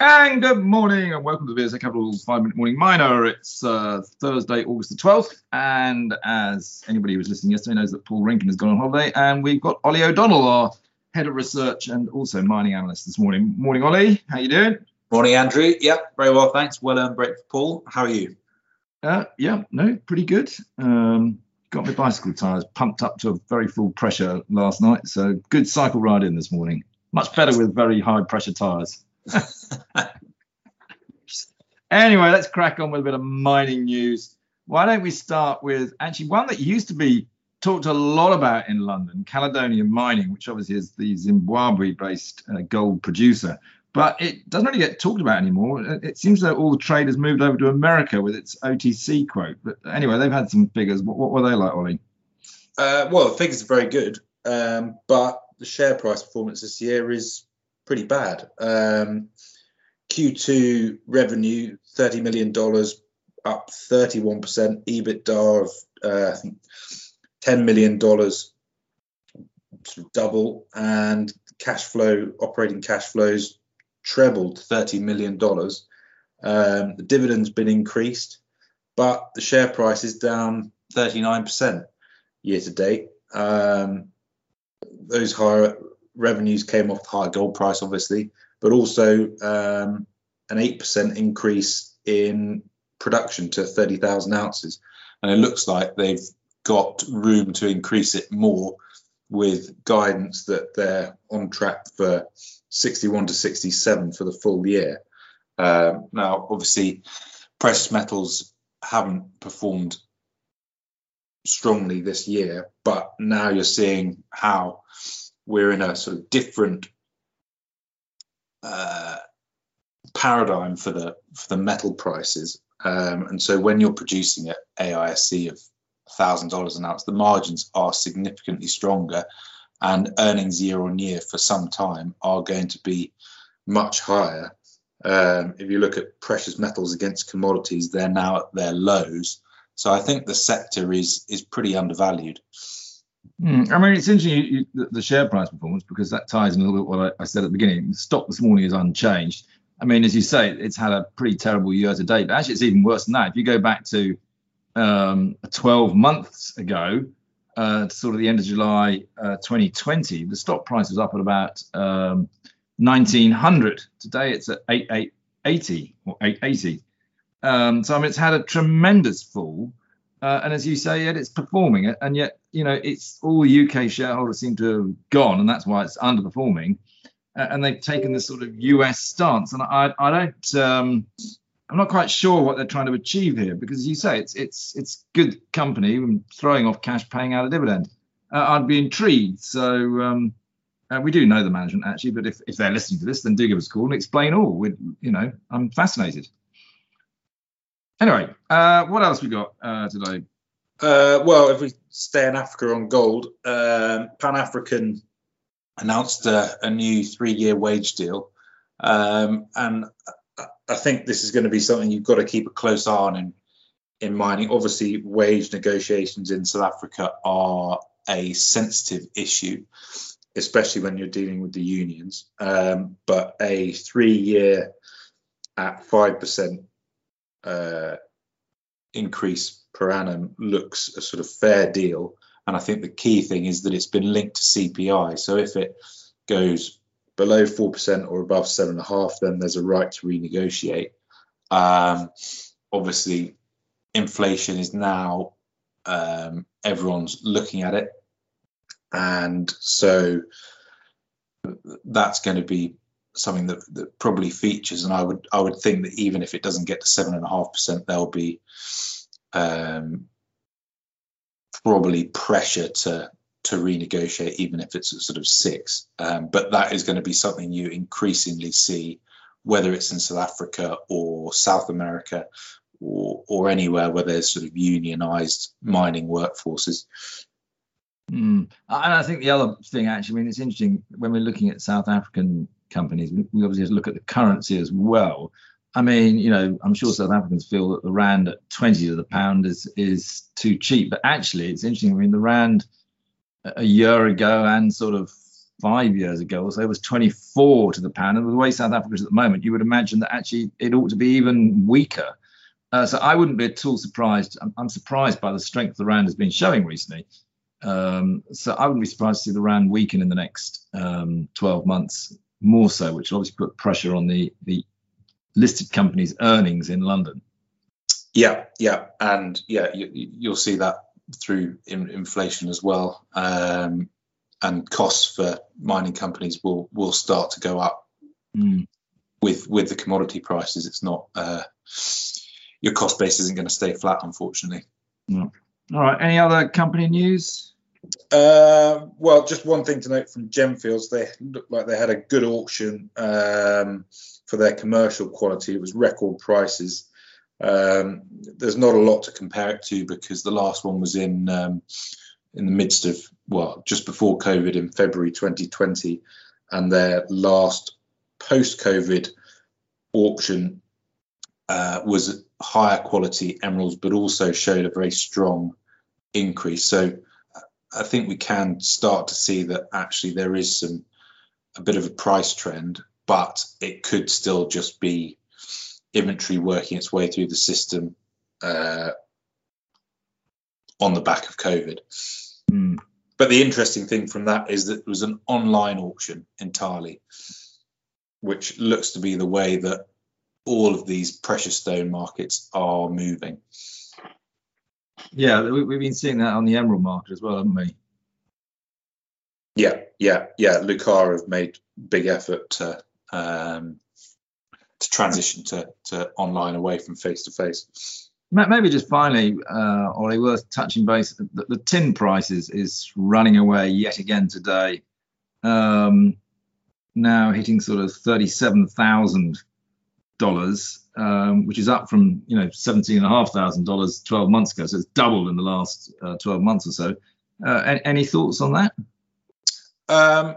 And good morning and welcome to the VSA Capital 5 Minute Morning Miner. It's uh, Thursday, August the 12th. And as anybody who was listening yesterday knows that Paul Renken has gone on holiday. And we've got Ollie O'Donnell, our head of research and also mining analyst this morning. Morning, Ollie. How you doing? Morning, Andrew. Yep, very well, thanks. Well earned break for Paul. How are you? Uh, yeah, no, pretty good. Um, got my bicycle tyres pumped up to a very full pressure last night. So good cycle ride in this morning. Much better with very high pressure tyres. anyway, let's crack on with a bit of mining news. Why don't we start with actually one that used to be talked a lot about in London, Caledonian Mining, which obviously is the Zimbabwe based uh, gold producer. But it doesn't really get talked about anymore. It seems that all the trade has moved over to America with its OTC quote. But anyway, they've had some figures. What, what were they like, Ollie? Uh, well, the figures are very good, um, but the share price performance this year is pretty bad. Um, Q2 revenue, $30 million, up 31%. EBITDA of, uh, $10 million, double. And cash flow, operating cash flows trebled $30 million. Um, the dividend's been increased, but the share price is down 39% year to date. Um, those higher revenues came off the higher gold price, obviously, but also um, an 8% increase in production to 30,000 ounces. And it looks like they've got room to increase it more with guidance that they're on track for 61 to 67 for the full year. Um, now, obviously, precious metals haven't performed strongly this year, but now you're seeing how we're in a sort of different uh, paradigm for the for the metal prices. Um, and so when you're producing at AISC of thousand dollars an ounce, the margins are significantly stronger, and earnings year on year for some time are going to be much higher. Um, if you look at precious metals against commodities, they're now at their lows. So I think the sector is is pretty undervalued. Mm, I mean, it's interesting you, you, the share price performance because that ties in a little bit what I, I, said at the beginning. The stock this morning is unchanged. I mean, as you say, it's had a pretty terrible year to date, but actually, it's even worse than that. If you go back to um, 12 months ago, uh, sort of the end of July uh, 2020, the stock price was up at about um, 1900. Today, it's at 8880 or 880. Um, so I mean, it's had a tremendous fall. Uh, and as you say, yet it's performing and yet you know it's all UK shareholders seem to have gone, and that's why it's underperforming. And they've taken this sort of US stance, and I I don't um, I'm not quite sure what they're trying to achieve here because as you say it's it's it's good company throwing off cash, paying out a dividend. Uh, I'd be intrigued. So um, uh, we do know the management actually, but if, if they're listening to this, then do give us a call and explain all. With you know, I'm fascinated. Anyway, uh, what else we got uh, today? Uh, well, if we stay in Africa on gold, um, Pan African announced a, a new three-year wage deal, um, and I think this is going to be something you've got to keep a close eye on in in mining. Obviously, wage negotiations in South Africa are a sensitive issue, especially when you're dealing with the unions. Um, but a three-year at five percent uh, increase per annum looks a sort of fair deal. And I think the key thing is that it's been linked to CPI. So if it goes below 4% or above 7.5%, then there's a right to renegotiate. Um, obviously, inflation is now, um, everyone's looking at it. And so that's going to be something that, that probably features. And I would I would think that even if it doesn't get to seven and a half percent, there'll be um, probably pressure to to renegotiate, even if it's sort of six. Um, but that is going to be something you increasingly see, whether it's in South Africa or South America or, or anywhere where there's sort of unionized mining workforces. Mm. And I think the other thing, actually, I mean, it's interesting when we're looking at South African companies, we obviously have to look at the currency as well. I mean, you know, I'm sure South Africans feel that the rand at 20 to the pound is is too cheap, but actually, it's interesting. I mean, the rand a year ago and sort of five years ago or so was 24 to the pound. And the way South Africa is at the moment, you would imagine that actually it ought to be even weaker. Uh, so I wouldn't be at all surprised. I'm, I'm, surprised by the strength the rand has been showing recently. Um, so I wouldn't be surprised to see the rand weaken in the next um, 12 months more so, which will obviously put pressure on the the listed companies' earnings in London. Yeah, yeah, and yeah, you, will see that through in, inflation as well, um, and costs for mining companies will will start to go up mm. with with the commodity prices. It's not uh, your cost base isn't going to stay flat, unfortunately. All right. Any other company news? Uh, well, just one thing to note from Gemfields, they looked like they had a good auction um, for their commercial quality. It was record prices. Um, there's not a lot to compare it to because the last one was in um, in the midst of well, just before COVID in February 2020, and their last post-COVID auction uh, was higher quality emeralds, but also showed a very strong increase. So I think we can start to see that actually there is some a bit of a price trend, but it could still just be inventory working its way through the system uh, on the back of COVID. Mm. But the interesting thing from that is that it was an online auction entirely, which looks to be the way that all of these precious stone markets are moving. Yeah, we, have been seeing that on the emerald market as well, haven't we? Yeah, yeah, yeah. Lucara have made big effort to um, to transition to, to online away from face to face. Maybe just finally, uh, Ollie, worth touching base. The, the tin prices is running away yet again today. Um, now hitting sort of thirty-seven thousand dollars, um, which is up from you know seventeen and a half thousand dollars twelve months ago. So it's doubled in the last uh, twelve months or so. Uh, any, any, thoughts on that? Um,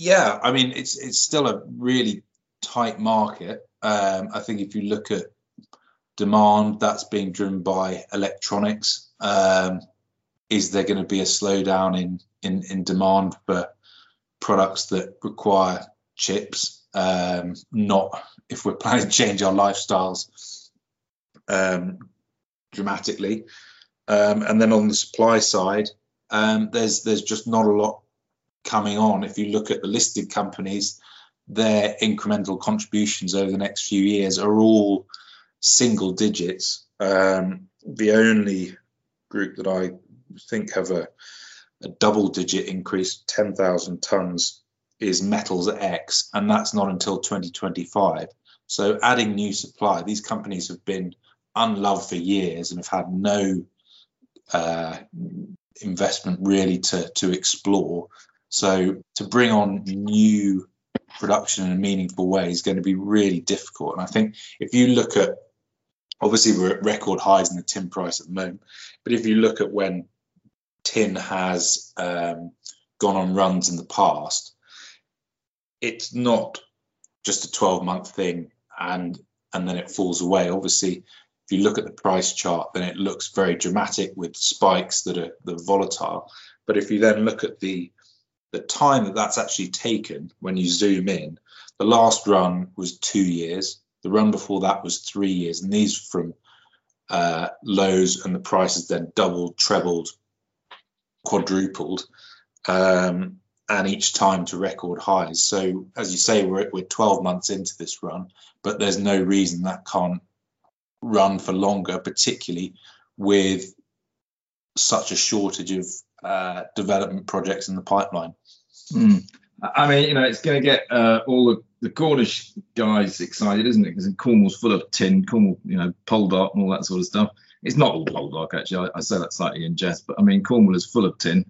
yeah, I mean it's it's still a really tight market. Um, I think if you look at demand, that's being driven by electronics. Um, is there going to be a slowdown in, in in demand for products that require chips? Um, not if we're planning to change our lifestyles um, dramatically. Um, and then on the supply side, um, there's there's just not a lot coming on. If you look at the listed companies, their incremental contributions over the next few years are all single digits. Um, the only group that I think have a, a double digit increase, 10,000 tons, is Metals X, and that's not until 2025. So, adding new supply, these companies have been unloved for years and have had no uh, investment really to, to explore. So, to bring on new production in a meaningful way is going to be really difficult. And I think if you look at, obviously, we're at record highs in the tin price at the moment, but if you look at when tin has um, gone on runs in the past, it's not just a 12 month thing and and then it falls away. Obviously, if you look at the price chart, then it looks very dramatic with spikes that are, that are volatile. But if you then look at the the time that that's actually taken when you zoom in, the last run was two years. The run before that was three years, and these from uh, lows, and the prices then doubled, trebled, quadrupled, um, and each time to record highs. So, as you say, we're we're 12 months into this run, but there's no reason that can't run for longer, particularly with such a shortage of uh, development projects in the pipeline. Mm. I mean, you know, it's going to get uh, all the, the, Cornish guys excited, isn't it? Because Cornwall's full of tin, Cornwall, you know, Poldark and all that sort of stuff. It's not all Poldark, actually. I, I say that slightly in jest, but I mean, Cornwall is full of tin.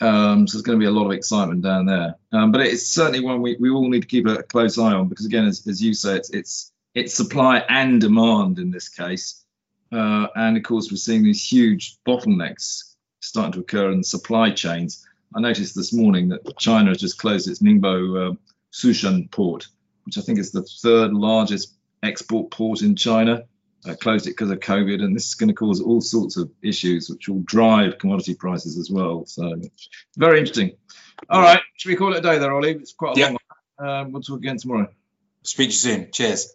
Um, so there's going to be a lot of excitement down there. Um, but it's certainly one we, we all need to keep a close eye on because, again, as, as you say, it's, it's it's supply and demand in this case. Uh, and of course, we're seeing these huge bottlenecks starting to occur in supply chains. I noticed this morning that China has just closed its Ningbo uh, Zhoushan port, which I think is the third largest export port in China. uh, closed it because of COVID, and this is going to cause all sorts of issues, which will drive commodity prices as well. So, very interesting. All right, should we call it a day there, Ollie? It's quite a Yeah. long one. Um, we'll talk again tomorrow. Speak to you soon. Cheers.